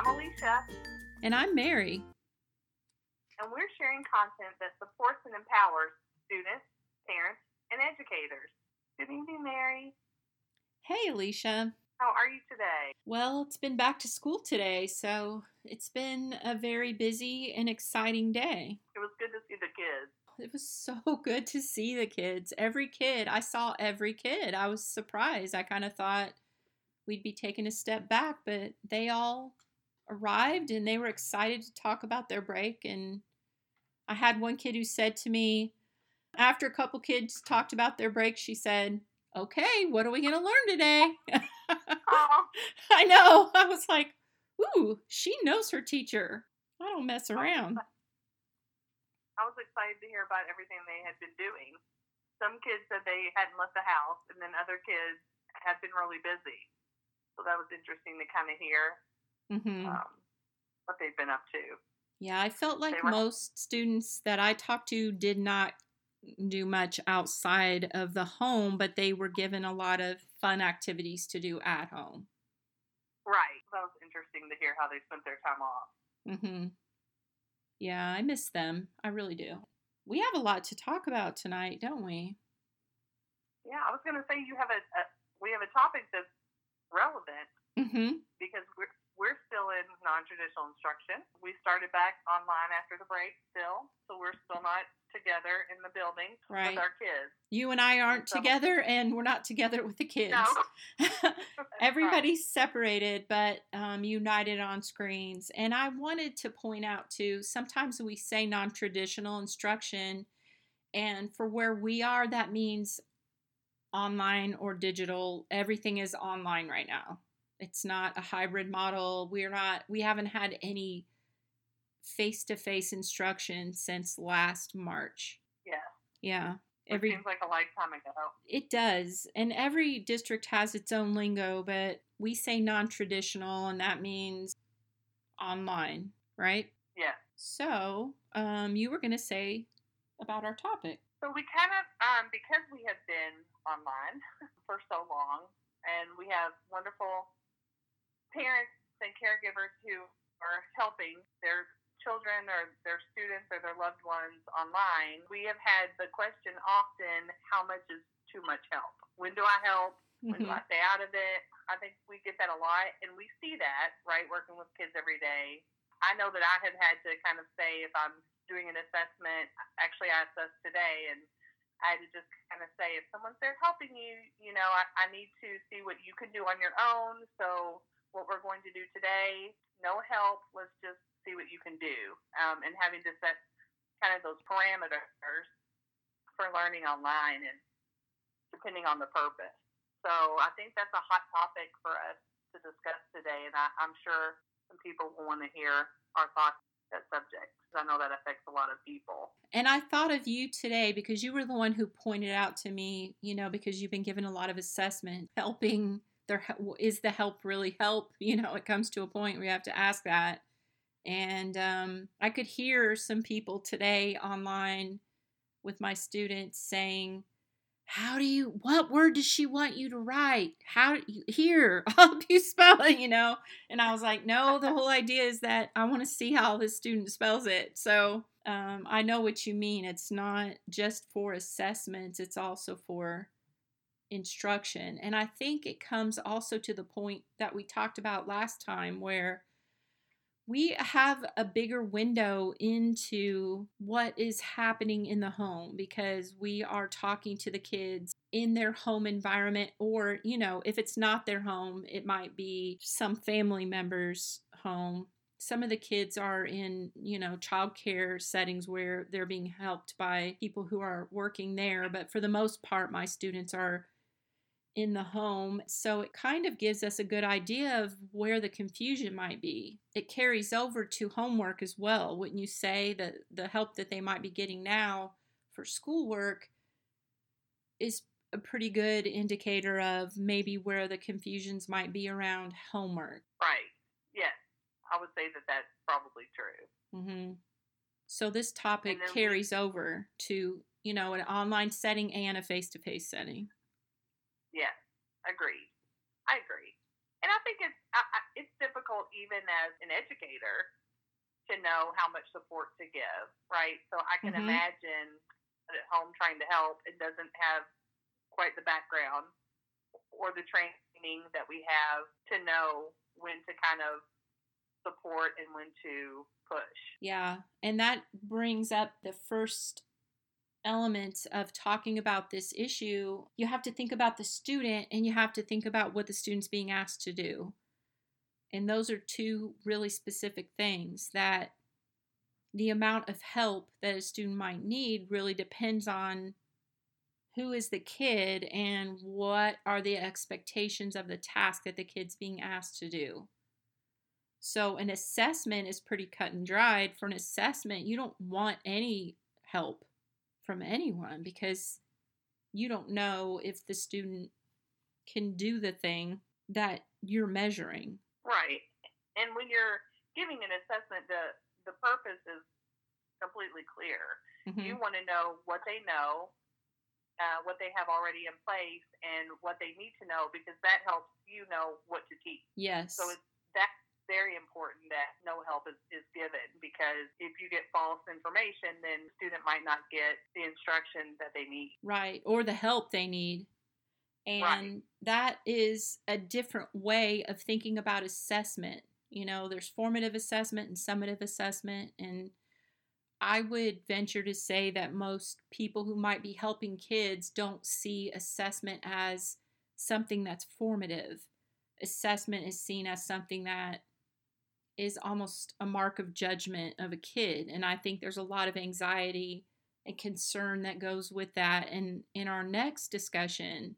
I'm Alicia, And I'm Mary. and we're sharing content that supports and empowers students, parents, and educators. Good evening, Mary. Hey, Alicia. How are you today? Well, it's been back to school today, so it's been a very busy and exciting day. It was good to see the kids. It was so good to see the kids. Every kid, I saw every kid. I was surprised. I kind of thought we'd be taking a step back, but they all arrived and they were excited to talk about their break. And I had one kid who said to me, after a couple kids talked about their break, she said, Okay, what are we going to learn today? I know. I was like, Ooh, she knows her teacher. I don't mess around. I was excited to hear about everything they had been doing. Some kids said they hadn't left the house, and then other kids had been really busy. So that was interesting to kind of hear hmm um, what they've been up to. Yeah, I felt like most students that I talked to did not do much outside of the home, but they were given a lot of fun activities to do at home. Right. That was interesting to hear how they spent their time off. Mm-hmm. Yeah, I miss them. I really do. We have a lot to talk about tonight, don't we? Yeah, I was going to say you have a, a we have a topic that's relevant mm-hmm. because we're we're still in non-traditional instruction. We started back online after the break still, so we're still not together in the building Right. with our kids. You and I aren't So- together, and we're not together with the kids. No. Right. Everybody's separated but um, united on screens. And I wanted to point out too sometimes we say non traditional instruction, and for where we are, that means online or digital. Everything is online right now. It's not a hybrid model. We're not, we haven't had any face to face instruction since last March. Yeah. Yeah. It Every seems like a lifetime ago. it does. And every district has its own lingo, but we say non traditional, and that means online, right? Yeah. So, um, you were going to say about our topic. So we kind of, um, because we have been online for so long, and we have wonderful parents and caregivers who are helping their children or their students or their loved ones online, we have had the question often, how much is too much help? When do I help? When do Mhm. I stay out of it? I think we get that a lot, and we see that, right, working with kids every day. I know that I have had to kind of say if I'm doing an assessment, actually, I assessed today, and I had to just kind of say if someone's there helping you, you know, I, I need to see what you can do on your own. So, what we're going to do today, no help, let's just see what you can do. Um, and having to set kind of those parameters for learning online and depending on the purpose. So I think that's a hot topic for us to discuss today, and I, I'm sure some people will want to hear our thoughts on that subject because I know that affects a lot of people. And I thought of you today because you were the one who pointed out to me, you know, because you've been given a lot of assessment, helping there is the help really help? You know, it comes to a point where you have to ask that. And um, I could hear some people today online with my students saying, how do you what word does she want you to write? How here i'll help you spell it? You know? And i was like no the whole idea is that i want to see how the student spells it. So um, i know what you mean. It's not just for assessments it's also for instruction. And i think it comes also to the point that we talked about last time where we have a bigger window into what is happening in the home because we are talking to the kids in their home environment or you know if it's not their home it might be some family member's home. Some of the kids are in you know childcare settings where they're being helped by people who are working there but for the most part my students are in the home. So it kind of gives us a good idea of where the confusion might be. It carries over to homework as well. Wouldn't you say that the help that they might be getting now for schoolwork is a pretty good indicator of maybe where the confusions might be around homework? Right. Yes. I would say that that's probably true. hmm So this topic then we- carries over to, you know, an online setting and a face to face setting. Agreed. I agree. And I think it's I, I, it's difficult even as an educator to know how much support to give, right? So I can Mhm. imagine at home trying to help and doesn't have quite the background or the training that we have to know when to kind of support and when to push. Yeah, and that brings up the first element of talking about this issue. You have to think about the student and you have to think about what the student's being asked to do. And those are two really specific things that the amount of help that a student might need really depends on who is the kid and what are the expectations of the task that the kid's being asked to do. So, an assessment is pretty cut and dried. For an assessment, you don't want any help from anyone because you don't know if the student can do the thing that you're measuring. Right. And when you're giving an assessment, the the purpose is completely clear. Mhm. You want to know what they know, uh, what they have already in place, and what they need to know because that helps you know what to teach. Yes. So it's that's very important that no help is, is given because if you get false information, then the student might not get the instruction that they need. Right, or the help they need. And Right. that is a different way of thinking about assessment. You know, there's formative assessment and summative assessment. And I would venture to say that most people who might be helping kids don't see assessment as something that's formative. Assessment is seen as something that is almost a mark of judgment of a kid. And I think there's a lot of anxiety and concern that goes with that. And in our next discussion,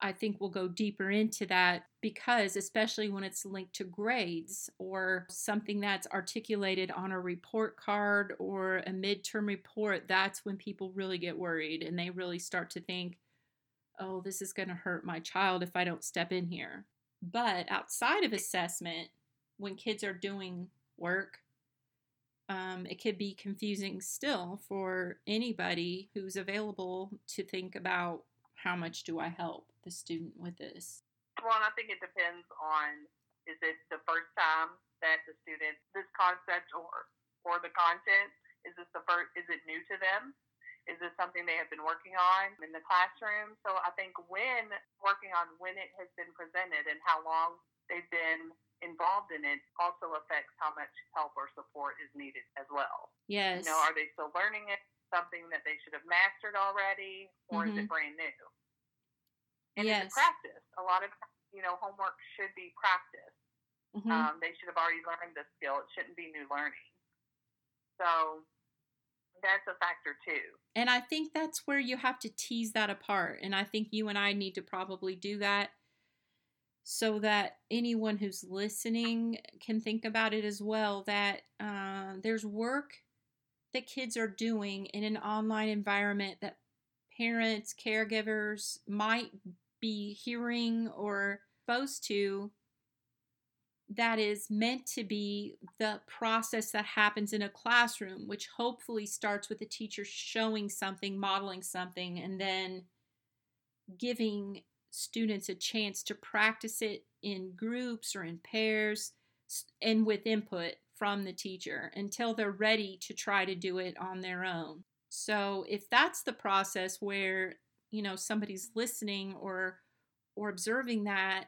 I think we'll go deeper into that because, especially when it's linked to grades or something that's articulated on a report card or a midterm report, that's when people really get worried and they really start to think, oh, this is going to hurt my child if I don't step in here. But outside of assessment, when kids are doing work, um, it could be confusing still for anybody who's available to think about how much do I help the student with this. Well, I think it depends on is it the first time that the student this concept or or the content is this the first is it new to them? Is this something they have been working on in the classroom? So I think when working on when it has been presented and how long they've been involved in it also affects how much help or support is needed as well. Yes. You know, are they still learning it? Something that they should have mastered already, or is Mhm. it brand new? And Yes. it's a practice. A lot of you know, homework should be practice. Mhm. Um, they should have already learned the skill. It shouldn't be new learning. So that's a factor too. And I think that's where you have to tease that apart. And I think you and I need to probably do that so that anyone who's listening can think about it as well that uh, there's work that kids are doing in an online environment that parents, caregivers might be hearing or exposed to that is meant to be the process that happens in a classroom, which hopefully starts with the teacher showing something, modeling something, and then giving students a chance to practice it in groups or in pairs and with input from the teacher until they're ready to try to do it on their own. So if that's the process where, you know, somebody's listening or or observing that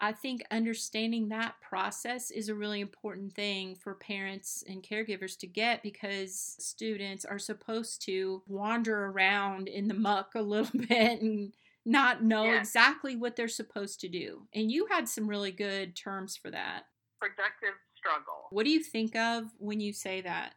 I think understanding that process is a really important thing for parents and caregivers to get because students are supposed to wander around in the muck a little bit and not know Yeah. exactly what they're supposed to do. And you had some really good terms for that. Productive struggle. What do you think of when you say that?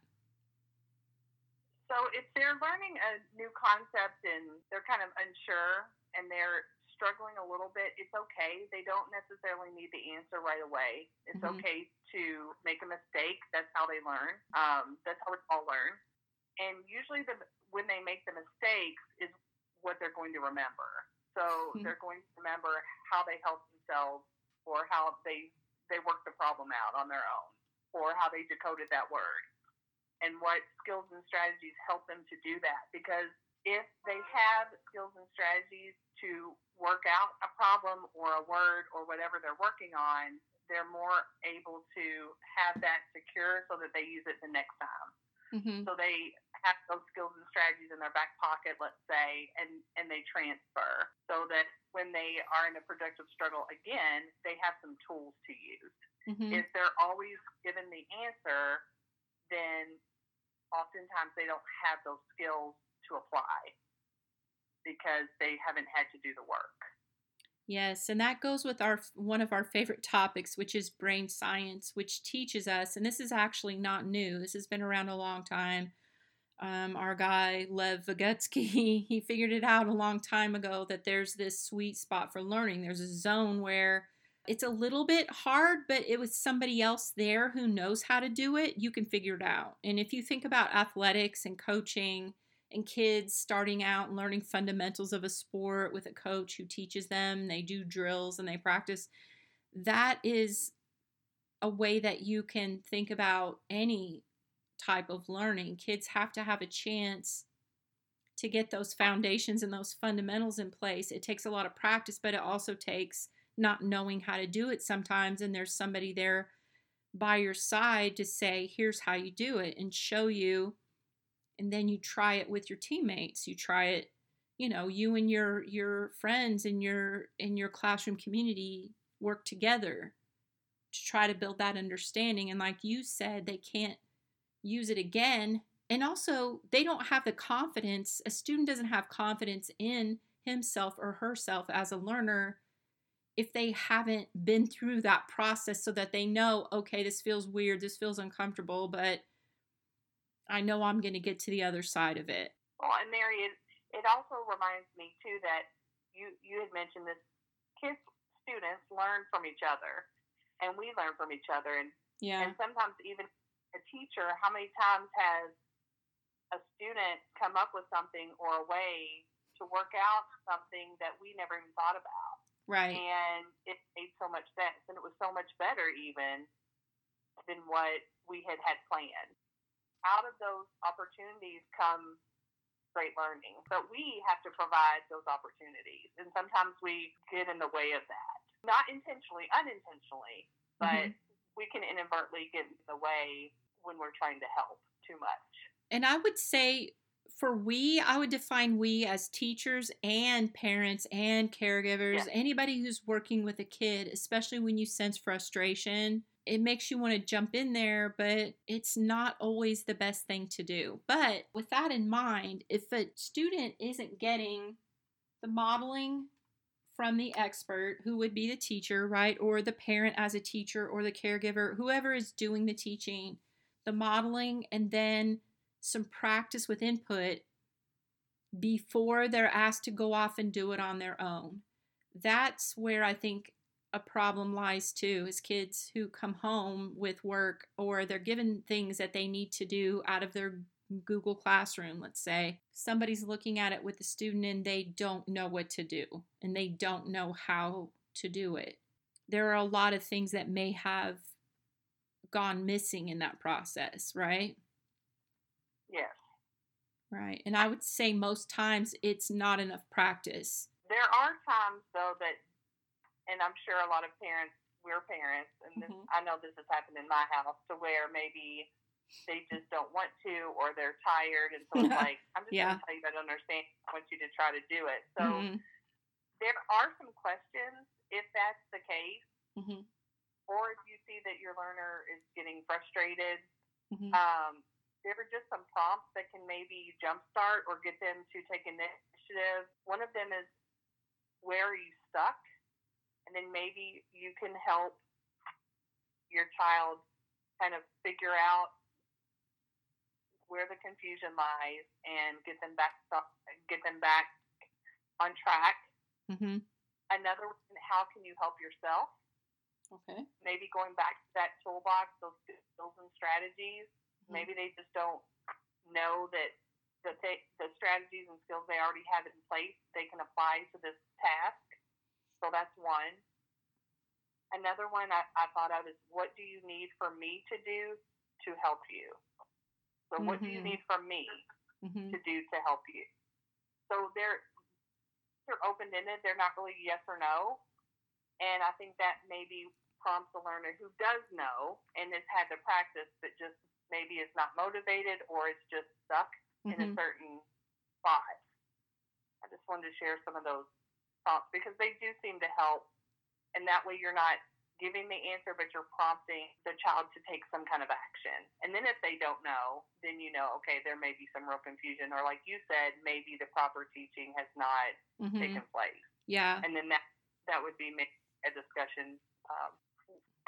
So if they're learning a new concept and they're kind of unsure and they're struggling a little bit, it's okay. They don't necessarily need the answer right away. It's Mhm. okay to make a mistake. That's how they learn. Um, that's how we all learn. And usually, the when they make the mistakes is what they're going to remember. So they're going to remember how they helped themselves, or how they they worked the problem out on their own, or how they decoded that word and what skills and strategies help them to do that. Because if they have skills and strategies to work out a problem or a word or whatever they're working on, they're more able to have that secure so that they use it the next time. Mm-hmm. So they have those skills and strategies in their back pocket, let's say, and, and they transfer so that when they are in a productive struggle again, they have some tools to use. Mm-hmm. If they're always given the answer, then oftentimes they don't have those skills to apply because they haven't had to do the work. Yes, and that goes with our one of our favorite topics, which is brain science, which teaches us, and this is actually not new. This has been around a long time. Um, our guy Lev Vygotsky, he figured it out a long time ago that there's this sweet spot for learning. There's a zone where it's a little bit hard, but it was somebody else there who knows how to do it. You can figure it out. And if you think about athletics and coaching and kids starting out and learning fundamentals of a sport with a coach who teaches them, they do drills and they practice, that is a way that you can think about any type of learning. Kids have to have a chance to get those foundations and those fundamentals in place. It takes a lot of practice, but it also takes not knowing how to do it sometimes. And there's somebody there by your side to say, here's how you do it and show you. And then you try it with your teammates. You try it, you know, you and your your friends in your in your classroom community work together to try to build that understanding. And like you said, they can't use it again. And also, they don't have the confidence, a student doesn't have confidence in himself or herself as a learner if they haven't been through that process so that they know, okay, this feels weird, this feels uncomfortable, but I know I'm going to get to the other side of it. Well, and Mary, it, it also reminds me too that you you had mentioned this. Kids, students learn from each other, and we learn from each other, and Yeah. and sometimes even a teacher. How many times has a student come up with something or a way to work out something that we never even thought about? Right. and it made so much sense and it was so much better even than what we had had planned out of those opportunities comes great learning but we have to provide those opportunities and sometimes we get in the way of that not intentionally unintentionally but mm-hmm. we can inadvertently get in the way when we're trying to help too much And I would say for we, I would define we as teachers and parents and caregivers, Yeah. anybody who's working with a kid, especially when you sense frustration. It makes you want to jump in there, but it's not always the best thing to do. But with that in mind, if a student isn't getting the modeling from the expert, who would be the teacher, right? Or the parent as a teacher or the caregiver, whoever is doing the teaching, the modeling, and then some practice with input before they're asked to go off and do it on their own. That's where I think a problem lies too is kids who come home with work or they're given things that they need to do out of their Google Classroom, let's say. Somebody's looking at it with the student and they don't know what to do and they don't know how to do it. There are a lot of things that may have gone missing in that process, right? yes Right. And I would say most times it's not enough practice. There are times though that, and I'm sure a lot of parents, we're parents, and this, Mhm. I know this has happened in my house, to where maybe they just don't want to, or they're tired, and so it's like, I'm just Yeah. going to tell you that I don't understand. I want you to try to do it. So Mhm. there are some questions if that's the case, Mhm. Or if you see that your learner is getting frustrated. Mhm. Um, there are just some prompts that can maybe jumpstart or get them to take initiative. One of them is where are you stuck? And then maybe you can help your child kind of figure out where the confusion lies and get them back get them back on track. Mhm. Another one, how can you help yourself? Okay. maybe going back to that toolbox, those skills and strategies. Mhm. Maybe they just don't know that the th- the strategies and skills they already have in place they can apply to this task. So that's one. Another one I, I thought of is what do you need for me to do to help you? So what do you Mhm. need from me Mhm. to do to help you? So they're they're open ended. They're not really yes or no. And I think that maybe prompts a learner who does know and has had the practice but just maybe is not motivated or is just stuck mm-hmm. in a mm-hmm. certain spot. I just wanted to share some of those prompts because they do seem to help. And that way you're not giving the answer, but you're prompting the child to take some kind of action. And then if they don't know, then you know, okay, there may be some real confusion, or like you said, maybe the proper teaching has not mm-hmm. taken place. Yeah. And then that that would be a discussion um,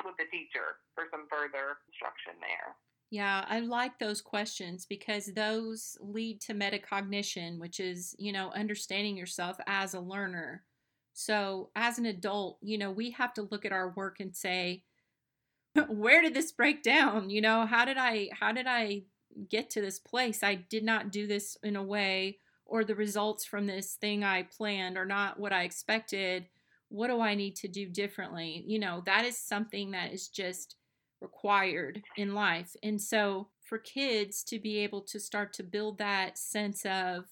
with the teacher for some further instruction there. Yeah, I like those questions because those lead to metacognition, which is, you know, understanding yourself as a learner. So, as an adult, you know, we have to look at our work and say, where did this break down? You know, how did I how did I get to this place? I did not do this in a way or the results from this thing I planned are not what I expected. What do I need to do differently? You know, that is something that is just required in life. And so for kids to be able to start to build that sense of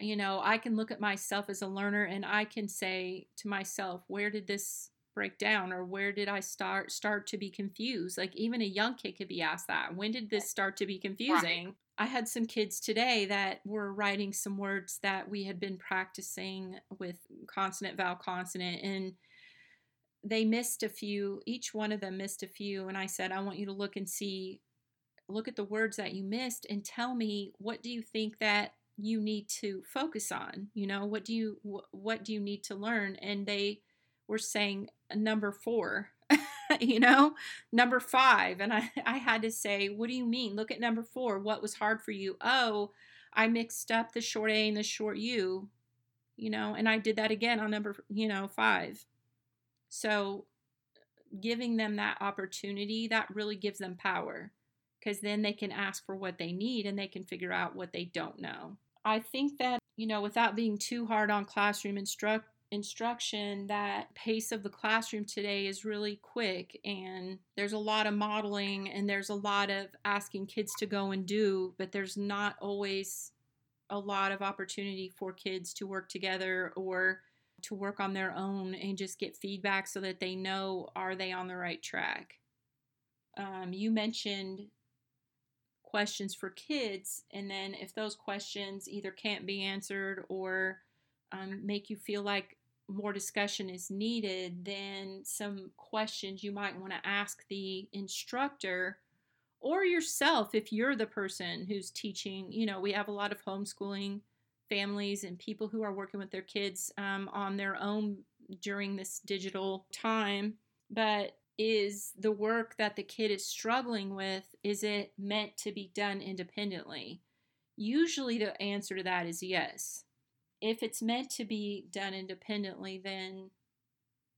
you know, I can look at myself as a learner and I can say to myself, where did this break down or where did I start start to be confused? Like even a young kid could be asked that. When did this start to be confusing? Right. I had some kids today that were writing some words that we had been practicing with consonant vowel consonant and they missed a few each one of them missed a few and I said I want you to look and see look at the words that you missed and tell me what do you think that you need to focus on you know what do you what do you need to learn and they were saying number 4 you know number 5 and I I had to say what do you mean? Look at number 4 what was hard for you? Oh I mixed up the short a and the short u you know and I did that again on number you know 5 so giving them that opportunity that really gives them power because then they can ask for what they need and they can figure out what they don't know. I think that, you know, without being too hard on classroom instruct instruction that pace of the classroom today is really quick and there's a lot of modeling and there's a lot of asking kids to go and do but there's not always a lot of opportunity for kids to work together or to work on their own and just get feedback so that they know are they on the right track? Um, you mentioned questions for kids, and then if those questions either can't be answered or um, make you feel like more discussion is needed, then some questions you might want to ask the instructor or yourself if you're the person who's teaching. You know, we have a lot of homeschooling families and people who are working with their kids um, on their own during this digital time. But is the work that the kid is struggling with is it meant to be done independently usually the answer to that is yes if it's meant to be done independently then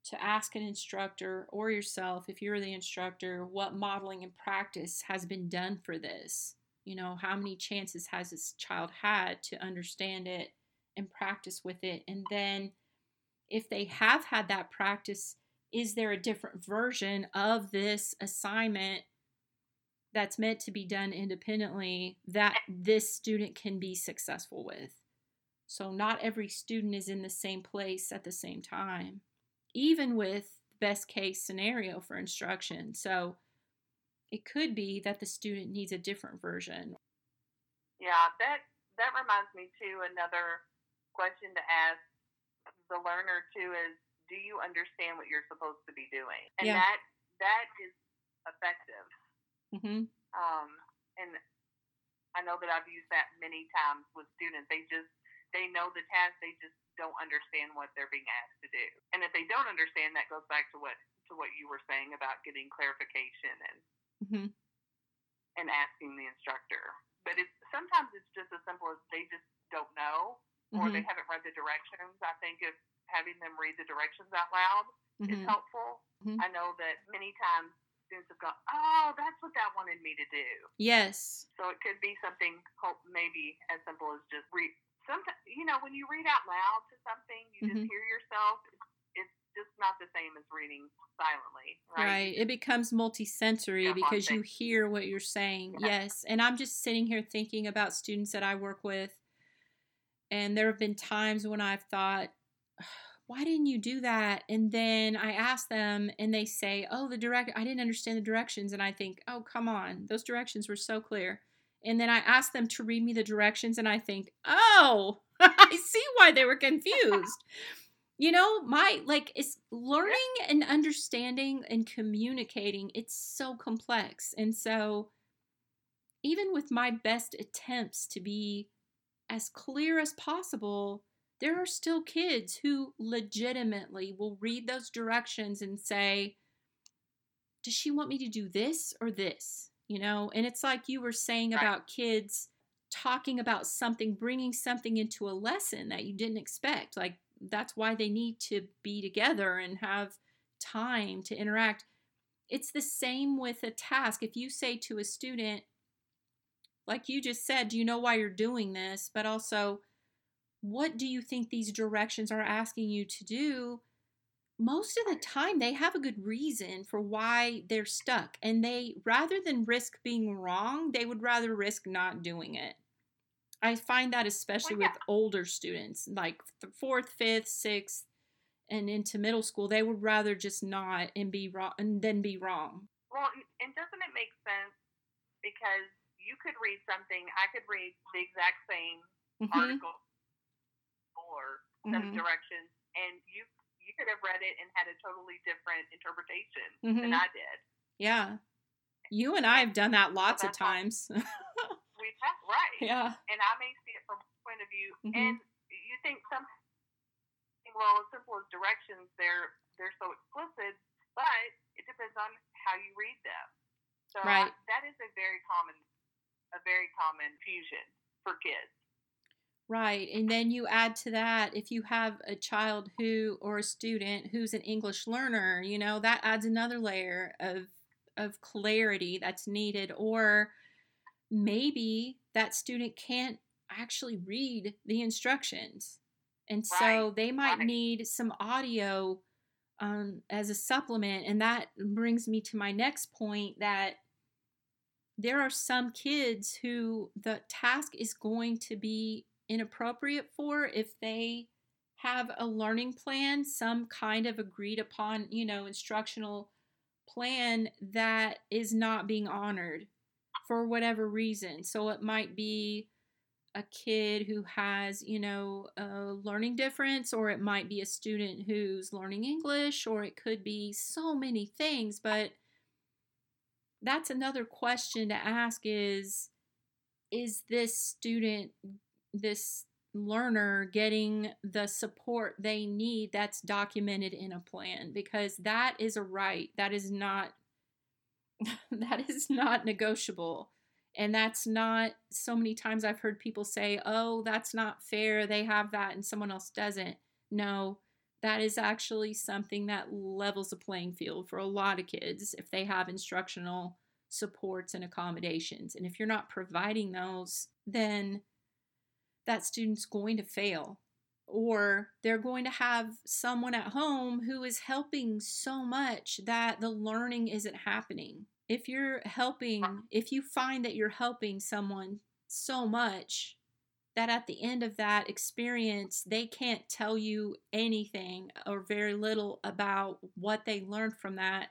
to ask an instructor or yourself if you're the instructor what modeling and practice has been done for this you know how many chances has this child had to understand it and practice with it and then if they have had that practice is there a different version of this assignment that's meant to be done independently that this student can be successful with? So, not every student is in the same place at the same time, even with the best case scenario for instruction. So, it could be that the student needs a different version. Yeah, that that reminds me too. Another question to ask the learner too is do you understand what you're supposed to be doing? And yeah. that that is effective. Mm-hmm. Um, and I know that I've used that many times with students. They just they know the task, they just don't understand what they're being asked to do. And if they don't understand, that goes back to what to what you were saying about getting clarification and mm-hmm. and asking the instructor. But it's sometimes it's just as simple as they just don't know or mm-hmm. they haven't read the directions. I think if having them read the directions out loud mm-hmm. is helpful. Mm-hmm. I know that many times students have gone, "Oh, that's what that wanted me to do." Yes. So it could be something, maybe as simple as just read. Sometimes, you know, when you read out loud to something, you mm-hmm. just hear yourself. It's, just not the same as reading silently, right? Right. It becomes multisensory because you hear what you're saying. Yeah. Yes. And I'm just sitting here thinking about students that I work with and there have been times when I've thought, why didn't you do that? And then I ask them and they say, oh, the direct, I didn't understand the directions. And I think, oh, come on, those directions were so clear. And then I ask them to read me the directions and I think, oh, I see why they were confused. you know, my, like, it's learning and understanding and communicating, it's so complex. And so, even with my best attempts to be as clear as possible, there are still kids who legitimately will read those directions and say, Does she want me to do this or this? You know, and it's like you were saying right. about kids talking about something, bringing something into a lesson that you didn't expect. Like, that's why they need to be together and have time to interact. It's the same with a task. If you say to a student, like you just said, do you know why you're doing this? But also, what do you think these directions are asking you to do? Most of the time, they have a good reason for why they're stuck. And they, rather than risk being wrong, they would rather risk not doing it. I find that especially well, yeah. with older students, like fourth, fifth, sixth, and into middle school, they would rather just not and be wrong and then be wrong. Well, and doesn't it make sense because you could read something, I could read the exact same mm-hmm. article or set mm-hmm. of directions, and you could have read it and had a totally different interpretation mm-hmm. than I did. Yeah, you and I have done that lots so of times. we have, right? Yeah, and I may see it from a point of view, mm-hmm. and you think some well, as simple as directions, they're they're so explicit, but it depends on how you read them. So right. I, that is a very common a very common fusion for kids. Right. And then you add to that if you have a child who or a student who's an English learner, you know, that adds another layer of of clarity that's needed or maybe that student can't actually read the instructions. And so they might right. need some audio um, as a supplement. And that brings me to my next point that there are some kids who the task is going to be inappropriate for if they have a learning plan, some kind of agreed upon, you know, instructional plan that is not being honored for whatever reason. So it might be a kid who has, you know, a learning difference, or it might be a student who's learning English, or it could be so many things, but that's another question to ask is is this student this learner getting the support they need that's documented in a plan because that is a right that is not that is not negotiable and that's not so many times i've heard people say oh that's not fair they have that and someone else doesn't no that is actually something that levels the playing field for a lot of kids if they have instructional supports and accommodations. And if you're not providing those, then that student's going to fail. Or they're going to have someone at home who is helping so much that the learning isn't happening. If you're helping, if you find that you're helping someone so much that at the end of that experience, they can't tell you anything or very little about what they learned from that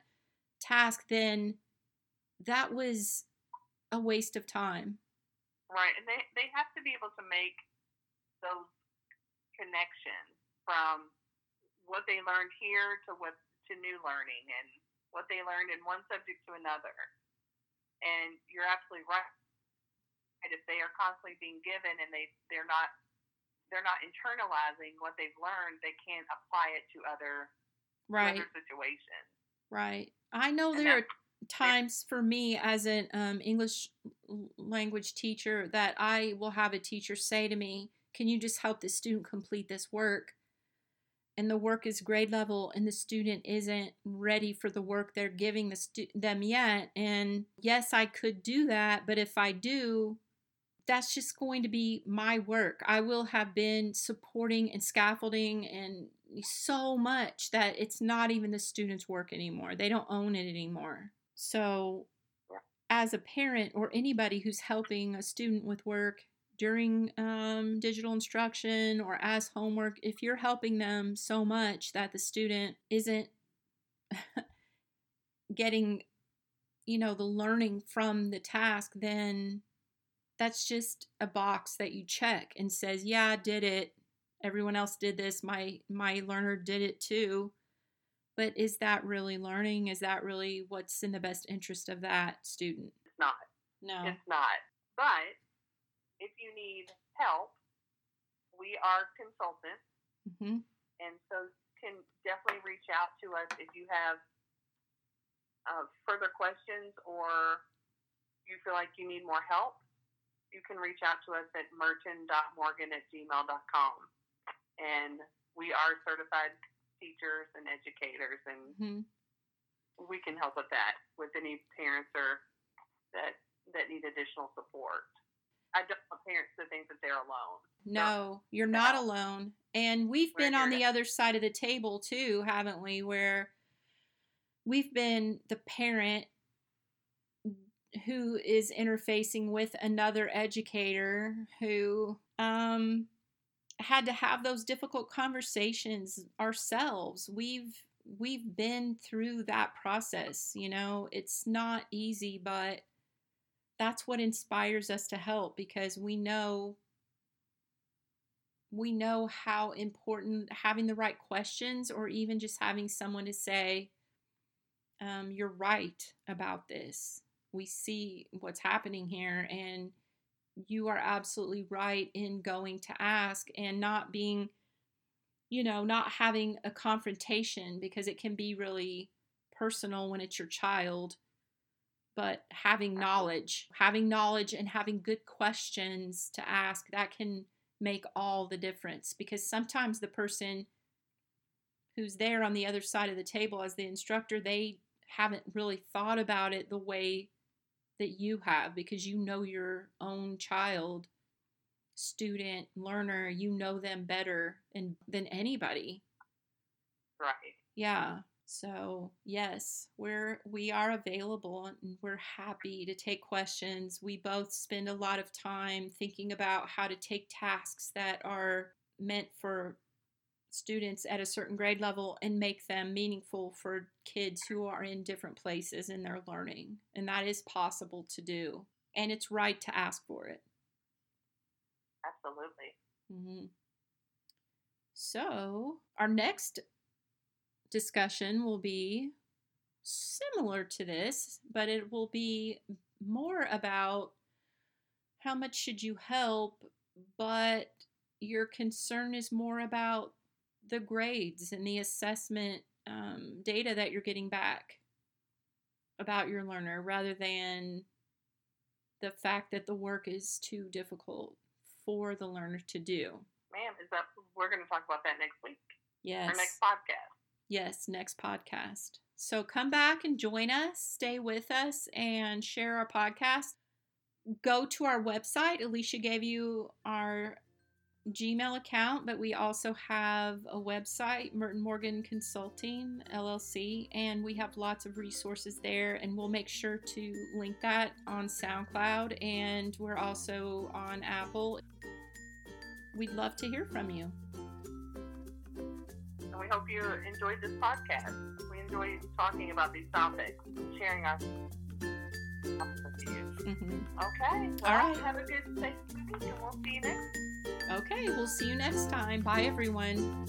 task, then that was a waste of time. Right, and they, they have to be able to make those connections from what they learned here to what to new learning and what they learned in one subject to another. And you're absolutely right And if they are constantly being given and they they're not they're not internalizing what they've learned, they can't apply it to other right other situations. Right. I know and there are times for me as an um, English language teacher that I will have a teacher say to me, Can you just help the student complete this work? And the work is grade level, and the student isn't ready for the work they're giving the stu- them yet. And yes, I could do that, but if I do, that's just going to be my work. I will have been supporting and scaffolding and so much that it's not even the student's work anymore. They don't own it anymore. So, as a parent or anybody who's helping a student with work, during um, digital instruction or as homework, if you're helping them so much that the student isn't getting, you know, the learning from the task, then that's just a box that you check and says, "Yeah, I did it. Everyone else did this. My my learner did it too." But is that really learning? Is that really what's in the best interest of that student? It's not. No. It's not. But if you need help, we are consultants, hmm and so can definitely reach out to us if you have uh, further questions or you feel like you need more help. You can reach out to us at merton.morgan at gmail.com. And we are certified teachers and educators, and hmm we can help with that with any parents or that that need additional support. I don't want parents to think that they're alone. No, you're not alone. And we've We're been on the to- other side of the table too, haven't we? Where we've been the parent who is interfacing with another educator who um had to have those difficult conversations ourselves. We've we've been through that process, you know. It's not easy, but that's what inspires us to help because we know we know how important having the right questions or even just having someone to say um, you're right about this we see what's happening here and you are absolutely right in going to ask and not being you know not having a confrontation because it can be really personal when it's your child but having knowledge having knowledge and having good questions to ask that can make all the difference because sometimes the person who's there on the other side of the table as the instructor they haven't really thought about it the way that you have because you know your own child student learner you know them better and, than anybody. Right. yeah. So yes we're we are available and we're happy to take questions. We both spend a lot of time thinking about how to take tasks that are meant for students at a certain grade level and make them meaningful for kids who are in different places in their learning and that is possible to do and it's right to ask for it Absolutely. hmm So, our next discussion will be similar to this, but it will be more about how much should you help, but your concern is more about the grades and the assessment um, data that you're getting back about your learner rather than the fact that the work is too difficult for the learner to do. Ma'am, is that we're going to talk about that next week Yes. or next podcast? Yes, next podcast. So come back and join us, stay with us, and share our podcast. Go to our website. Alicia gave you our Gmail account, but we also have a website, Merton Morgan Consulting LLC, and we have lots of resources there. And we'll make sure to link that on SoundCloud, and we're also on Apple. We'd love to hear from you. And we hope you enjoyed this podcast. We enjoy talking about these topics, sharing our thoughts with you. hmm Okay. Well, All right. Have a good safe week, and we'll see you next. Okay, we'll see you next time. Bye, everyone.